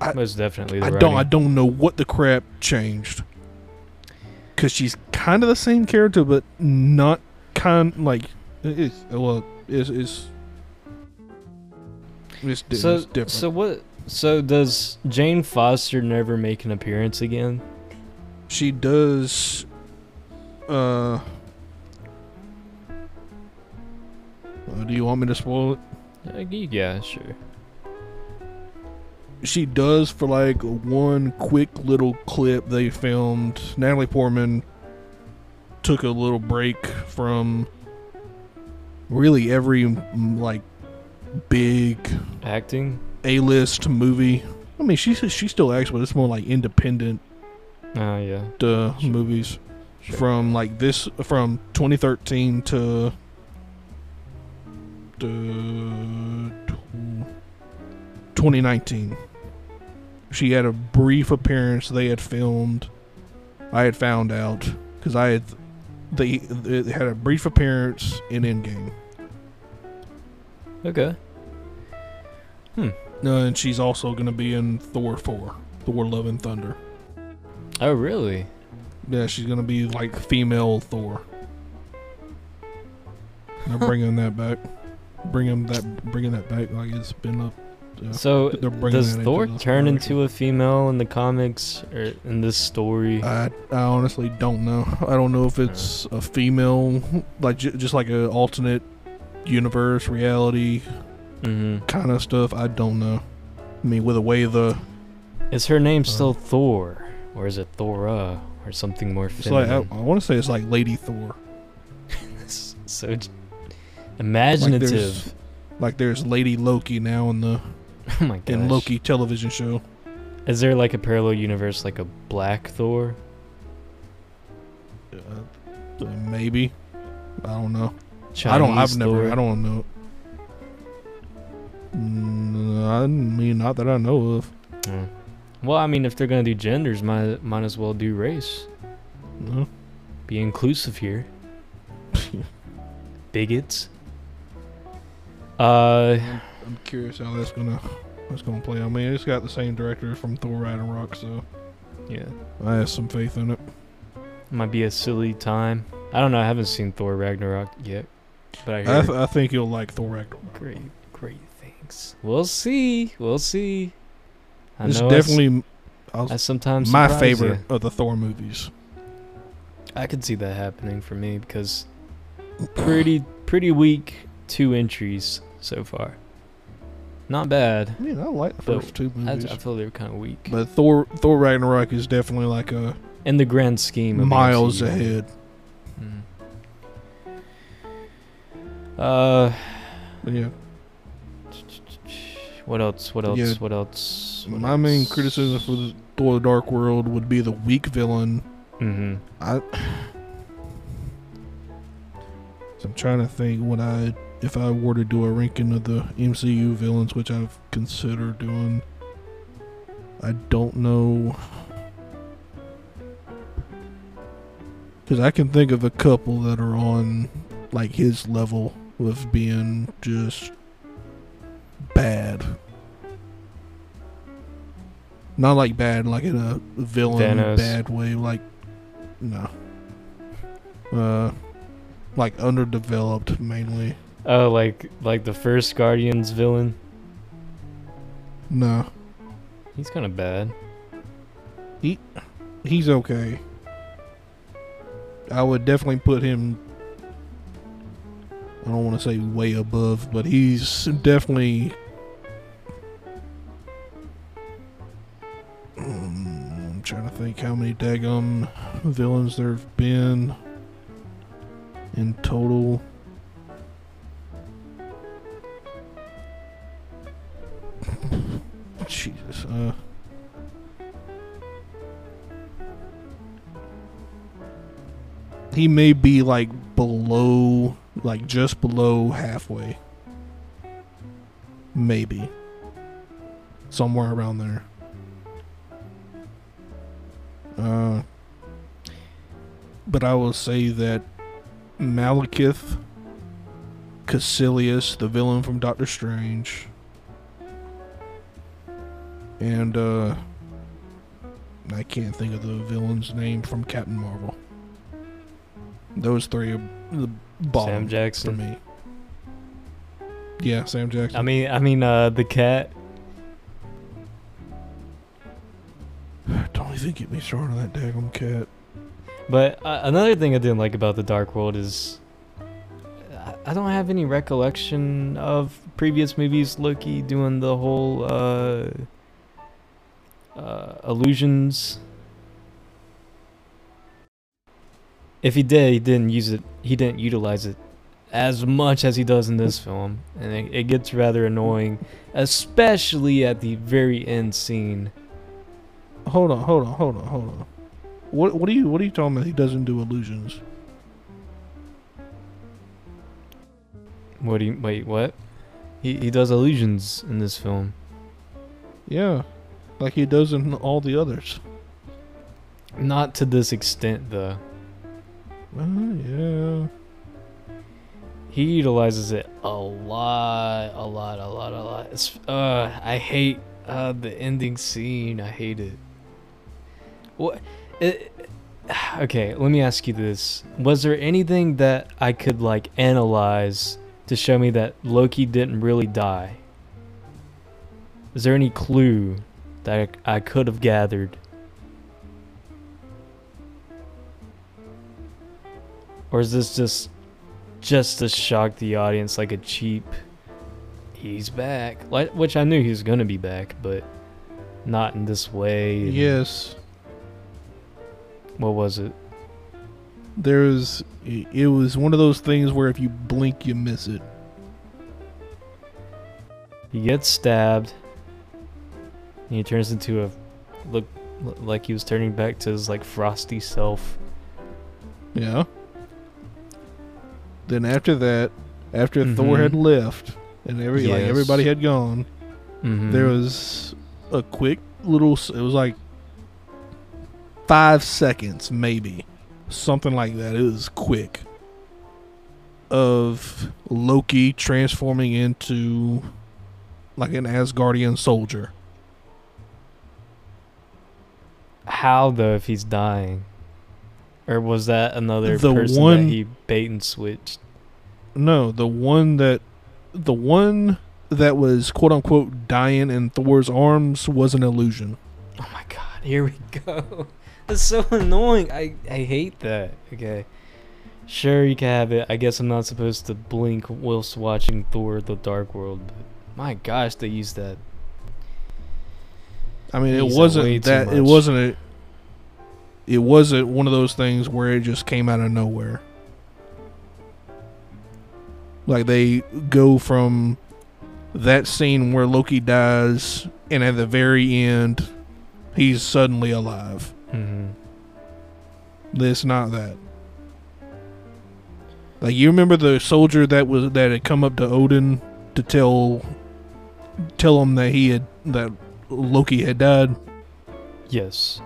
I- Most definitely the I writing. don't I don't know what the crap changed. Cause she's kind of the same character, but not kind like it's well it's it's it's, di- so it's different. so what? So does Jane Foster never make an appearance again? She does uh, uh do you want me to spoil it Uh, Yeah, sure. she does for like one quick little clip they filmed natalie portman took a little break from really every like big Acting. a-list movie i mean she she still acts but it's more like independent Oh yeah. uh, Sure. movies Sure. from like this from 2013 to to 2019 she had a brief appearance they had filmed i had found out because i had they, they had a brief appearance in endgame Okay. Hmm. Uh, and she's also going to be in thor 4 thor love and thunder Oh really? Yeah, she's gonna be like female Thor. They're bringing that back. Bringing that, bringing that back like it's been up. Yeah. So does that into Thor turn into a female in the comics or in this story? I, I honestly don't know. I don't know if it's a female, like j- just like a alternate universe reality mm-hmm. kind of stuff. I don't know. I mean, with the way the Is her name Uh, still Thor, or is it Thora, or something more it's like I, feminine? I want to say it's like Lady Thor. (laughs) So imaginative. Like there's Lady Loki now in the (laughs) oh my gosh. in Loki television show. Is there like a parallel universe, like a Black Thor? Uh, maybe. I don't know. Chinese I don't. I've never. I don't know. Mm, I mean, not that I know of. Mm. Well, I mean, if they're gonna do genders, might might as well do race. No. Be inclusive here. (laughs) Bigots. Uh, I'm curious how that's gonna that's gonna play. I mean, it's got the same director from Thor Ragnarok, so yeah, I have some faith in it. might be a silly time. I don't know. I haven't seen Thor Ragnarok yet, but I I, th- I think you'll like Thor Ragnarok. great, great things. We'll see. We'll see. I It's I definitely I'll, sometimes my favorite ya. of the Thor movies. I could see that happening for me because pretty pretty weak two entries so far. Not bad. I mean, I like the first two I, movies, I feel they were kind of weak but Thor Thor Ragnarok is definitely like a in the grand scheme. Of miles ahead. Mm. Uh, yeah, what else? What else? Yeah, what else? What my main criticism for the Thor: The Dark World would be the weak villain. Mhm. I. So I'm trying to think what I if I were to do a ranking of the MCU villains, which I've considered doing. I don't know. Because I can think of a couple that are on like his level of being just bad. Not like bad, like in a villain Thanos. bad way. Like, no. Uh, like underdeveloped mainly. Oh, like like the first Guardians villain. No, He's kind of bad. He he's okay. I would definitely put him. I don't want to say way above, but he's definitely. I'm trying to think how many daggum villains there have been in total. (laughs) Jesus. Uh, he may be like below, like just below halfway. Maybe. Somewhere around there. Uh, but I will say that Malekith, Kaecilius, the villain from Doctor Strange, and uh, I can't think of the villain's name from Captain Marvel. Those three are the bottom Sam for me. Yeah, Sam Jackson. I mean, I mean, uh, the cat. Even get me started on that daggum cat. But uh, another thing I didn't like about the Dark World is I- I don't have any recollection of previous movies Loki doing the whole uh, uh, illusions. If he did, he didn't use it. He didn't utilize it as much as he does in this film, and it, it gets rather annoying, especially at the very end scene. Hold on, hold on, hold on, hold on. What what are you what are you talking about? He doesn't do illusions. What do you wait? What? He he does illusions in this film. Yeah, like he does in all the others. Not to this extent, though. Uh, yeah. He utilizes it a lot, a lot, a lot, a lot. It's, uh, I hate uh, the ending scene. I hate it. What? Uh, it, (sighs) okay, let me ask you this: Was there anything that I could like analyze to show me that Loki didn't really die? Is there any clue that I, I could have gathered? Or is this just just to shock the audience like a cheap he's back like which i knew he was gonna be back but not in this way Yes. What was it There's it it was one of those things where if you blink you miss it. he gets stabbed and he turns into a look like he was turning back to his like frosty self Yeah. Then after that, after Thor Mhm. had left and every like everybody had gone, Mhm. there was a quick little. It was like five seconds, maybe something like that. It was quick of Loki transforming into like an Asgardian soldier. How though if he's dying? Or was that another The person one- that he bait and switched? No, the one that the one that was quote unquote dying in Thor's arms was an illusion. Oh my god, here we go. (laughs) (laughs) That's so annoying. I, I hate that. Okay. Sure, you can have it. I guess I'm not supposed to blink whilst watching Thor the Dark World, but my gosh, they used that. I mean, it He's a way wasn't that it wasn't a it wasn't one of those things where it just came out of nowhere. Like they go from that scene where Loki dies and at the very end he's suddenly alive. Hmm It's not that. Like you remember the soldier that was that had come up to Odin to tell tell him that he had that Loki had died. Yes.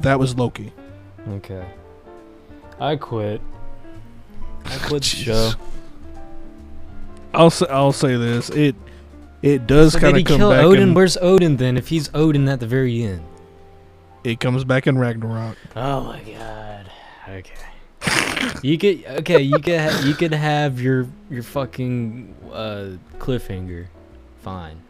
That was Loki. Okay. I quit. I quit the (laughs) show. I'll say, I'll say this. It it does So kind of come kill back. Odin? in, Where's Odin then? If he's Odin at the very end. It comes back in Ragnarok. Oh my god. Okay. You could okay. You could ha- you could have your your fucking uh, cliffhanger. Fine.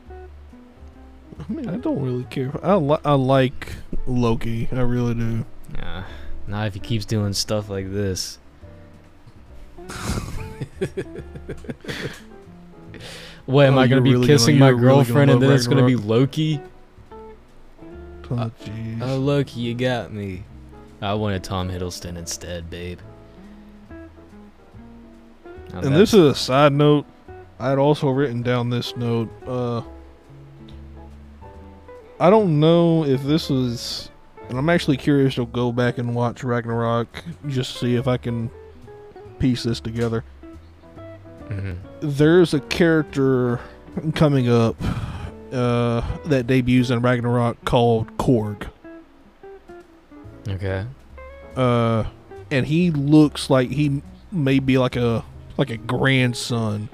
I mean, I don't really care. I li- I like Loki. I really do. Uh, not if he keeps doing stuff like this. (laughs) what am Oh, I gonna be really kissing gonna- my you're really gonna girlfriend and then it's gonna be Loki? Oh, jeez. Oh Loki, you got me. I wanted Tom Hiddleston instead, babe. Now and this is a side note. I had also written down this note. Uh, I don't know if this was, and I'm actually curious to go back and watch Ragnarok just to see if I can piece this together. Mhm. There's a character coming up uh, that debuts in Ragnarok called Korg. Okay. uh, and he looks like he may be like a like a grandson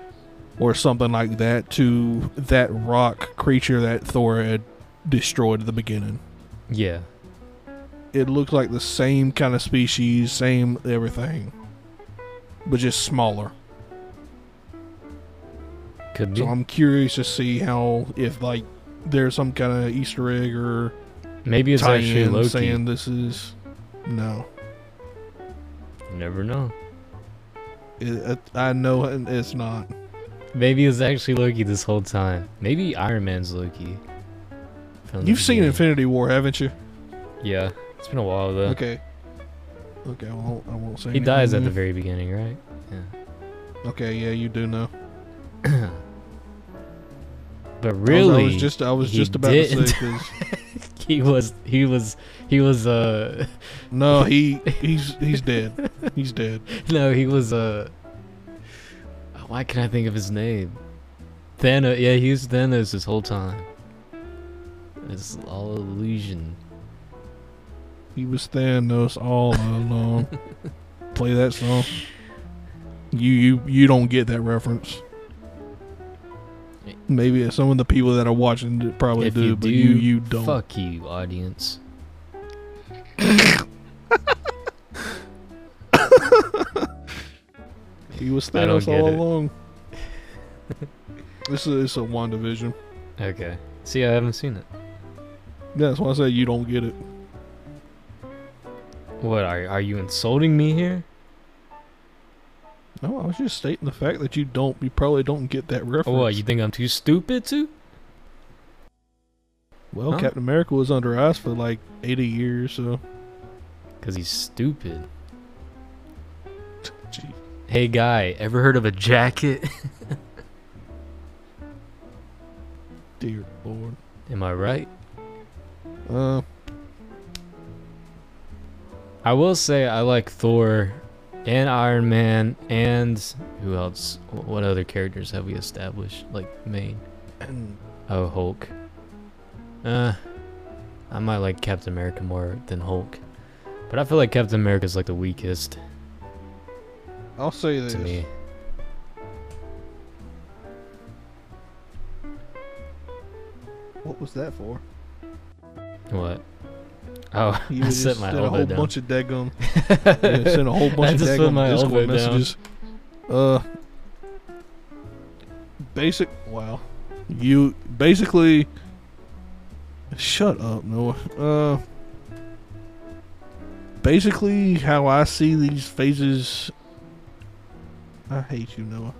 or something like that to that rock creature that Thor had destroyed at the beginning. Yeah. It looks like the same kind of species, same everything, but just smaller. Could be. So I'm curious to see how if like there's some kind of Easter egg or Maybe it's actually Loki. saying this is no. You never know. It, I know it's not. Maybe it's actually Loki this whole time. Maybe Iron Man's Loki. from You've seen. Infinity War, haven't you? Yeah. It's been a while though. Okay. Okay, I won't, I won't say He dies at the very beginning, right? Yeah. Okay, yeah, you do know. But I was- really, I was, just I was just about didn't. to say 'cause- (laughs) he was he was he was uh no, (laughs) he he's he's dead. He's dead. (laughs) no he was uh why can I think of his name? Thanos. Yeah, he was Thanos this whole time. It's all illusion. He was Thanos all along. Play that song. You you you don't get that reference. Maybe some of the people that are watching probably if do, you but do, you you don't. Fuck you, audience. (laughs) He was Thanos all it. along. this is it's a WandaVision. Okay. See, I haven't seen it. Yeah, that's why I say you don't get it. What are are you insulting me here? No, I was just stating the fact that you don't, you probably don't get that reference. Oh, what? You think I'm too stupid to? well, Huh? Captain America was under ice for like 80 years, so. Cause he's stupid. Gee. Hey guy, ever heard of a jacket? (laughs) Dear Lord. Am I right? Uh, I will say I like Thor and Iron Man and who else? What other characters have we established? Like main? And (clears throat) Oh, Hulk. Uh, I might like Captain America more than Hulk, but I feel like Captain America is like the weakest I'll say this. to me. What was that for? What? Oh, You (laughs) I set my did a whole down. bunch of daggum. (laughs) yeah, sent a whole bunch of daggum Discord down. messages. Uh, basic. Wow. You basically. Shut up, Noah. Uh. Basically, how I see these phases. I hate you, Noah.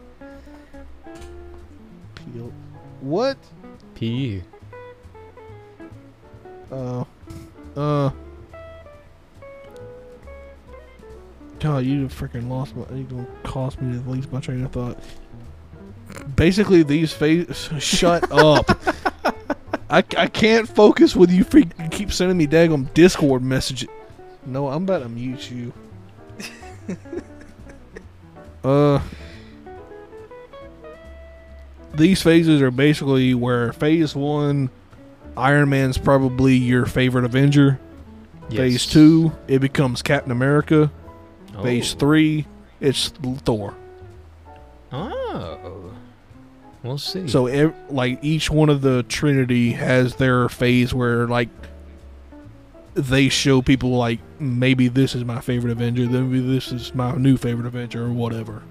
Peel. What? PU. Uh, uh. God, you freaking lost my. You gonna cost me at least my train of thought. Basically, these phase. Shut (laughs) up. I, I can't focus with you. Freak, keep sending me daggum Discord messages. No, I'm about to mute you. (laughs) uh. These phases are basically where phase one, Iron Man's probably your favorite Avenger. Phase two, it becomes Captain America. Phase Oh. three, it's Thor. Oh. We'll see. So, ev- like each one of the Trinity has their phase where, like, they show people like maybe this is my favorite Avenger, then maybe this is my new favorite Avenger, or whatever.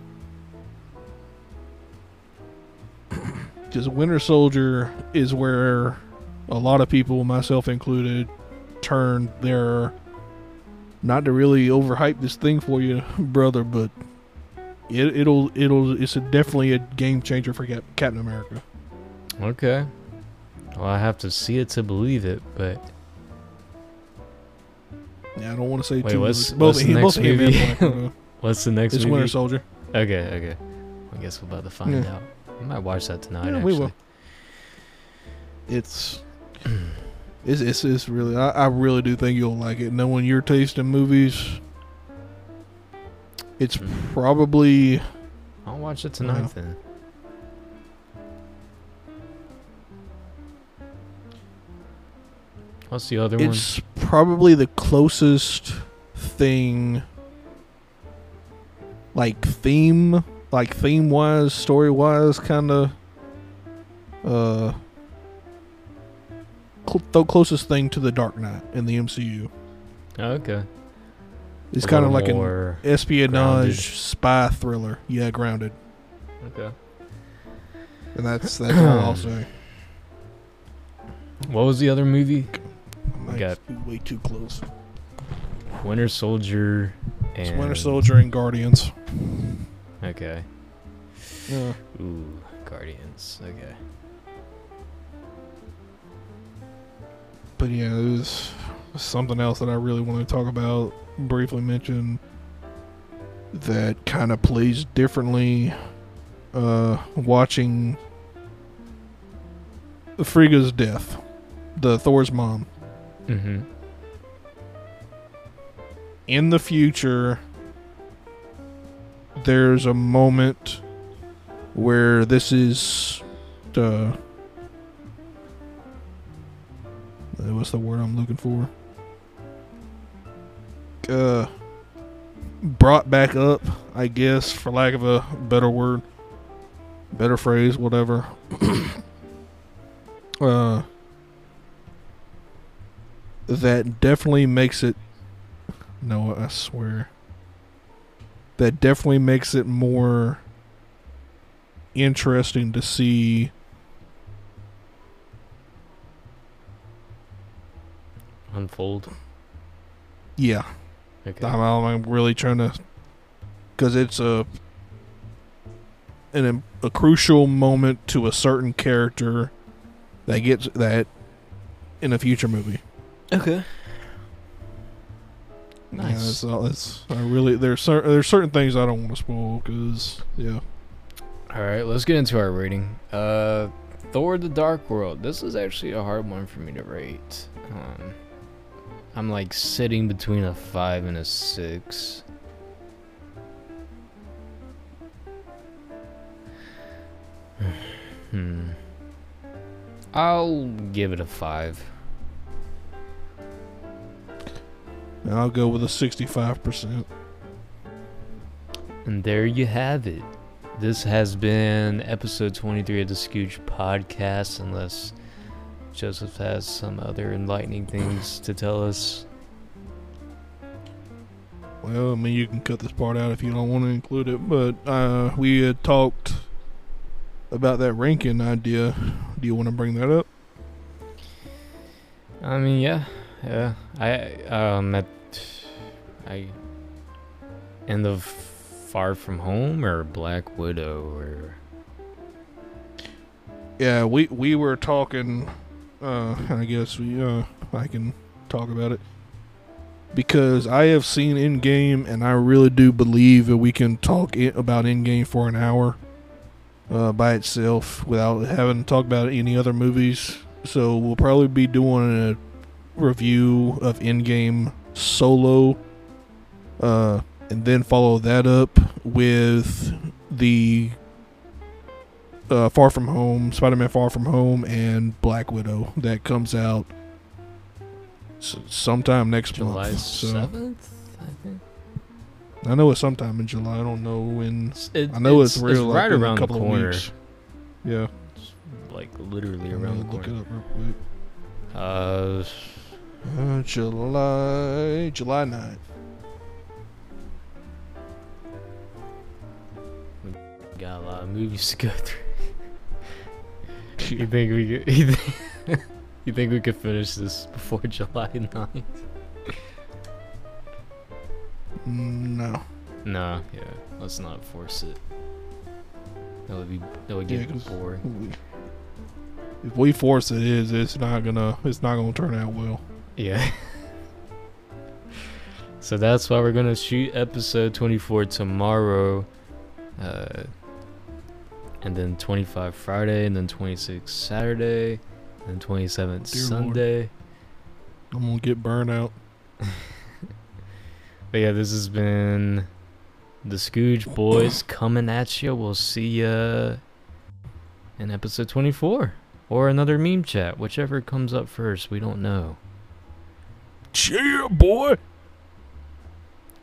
(clears throat) Because Winter Soldier is where a lot of people, myself included, turn their not to really overhype this thing for you, (laughs) brother, but it, it'll it'll it's a, definitely a game changer for Cap- Captain America. okay. Well, I have to see it to believe it, but Yeah, I don't want to say Wait, too what's- much. what's the he- next movie? and Black Widow. (laughs) what's the next it's movie? Winter Soldier. Okay, okay. I guess we're about to find Yeah. out. I might watch that tonight. Yeah, actually. we will. It's it's it's, it's really I, I really do think you'll like it. Knowing your taste in movies, it's Mm. probably I'll watch it tonight Yeah. then. What's the other one? it's probably the closest thing like theme like theme wise story wise kind of uh cl- the closest thing to the dark knight in the mcu Oh, okay. it's kind of like an espionage grounded. spy thriller yeah grounded Okay. and that's that's (clears throat) all i'll say What was the other movie? I got- way too close Winter Soldier and winter soldier and guardians Okay. yeah Ooh, Guardians. Okay. But yeah, it was something else that I really want to talk about. Briefly mention that kind of plays differently. Uh, watching Frigga's death, the Thor's mom. Mm-hmm. In the future, there's a moment where this is uh, what's the word I'm looking for? Uh, brought back up, I guess, for lack of a better word, better phrase, whatever. (coughs) uh, that definitely makes it. No, I swear. That definitely makes it more interesting to see Unfold. yeah Okay. I'm, I'm really trying to, because it's a, an a crucial moment to a certain character that gets that in a future movie. Okay. Yeah, Nice. that's, that's I really there's cer- there's certain things I don't want to spoil because yeah. All right, let's get into our rating. Uh, Thor: The Dark World. This is actually a hard one for me to rate. Um, I'm like sitting between a five and a six. (sighs) hmm. I'll give it a five. I'll go with a 65%. And there you have it. This has been episode 23 of the Scooj podcast, unless Joseph has some other enlightening things to tell us. Well, I mean, you can cut this part out if you don't want to include it, but uh, we had talked about that ranking idea. Do you want to bring that up? I mean, yeah, yeah. I um, at I end of Far From Home or Black Widow or Yeah, we we were talking. Uh, I guess we uh, I can talk about it because I have seen Endgame, and I really do believe that we can talk i about Endgame for an hour uh, by itself without having to talk about any other movies. So we'll probably be doing a review of Endgame solo, uh, and then follow that up with the uh, Far From Home, Spider-Man Far From Home, and Black Widow that comes out s- sometime next July month. So seventh. I think I know it's sometime in July. I don't know when. It's- it- I know it's, real like, right around a couple the of weeks. Yeah, It's like literally around the look corner. it up real quick. Uh, Uh, July July 9th. got a lot of movies to go through. (laughs) You think we could? (laughs) You think, you think we could finish this before (laughs) July 9th? No. No, yeah. Let's not force it. That would be that would Yeah, boring. we- If we force it, is it's not gonna it's not gonna turn out well. Yeah. so that's why we're gonna shoot episode 24 tomorrow, uh, and then 25 Friday, and then 26 Saturday, and then 27 Dear Lord. Sunday. I'm gonna get burned out. (laughs) But yeah, this has been the Scooj Boys coming at you. We'll see ya in episode 24 or another meme chat, whichever comes up first. We don't know. Yeah, boy.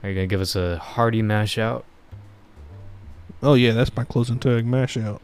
Are you gonna give us a hearty mash out? Oh yeah, that's my closing tag mash out.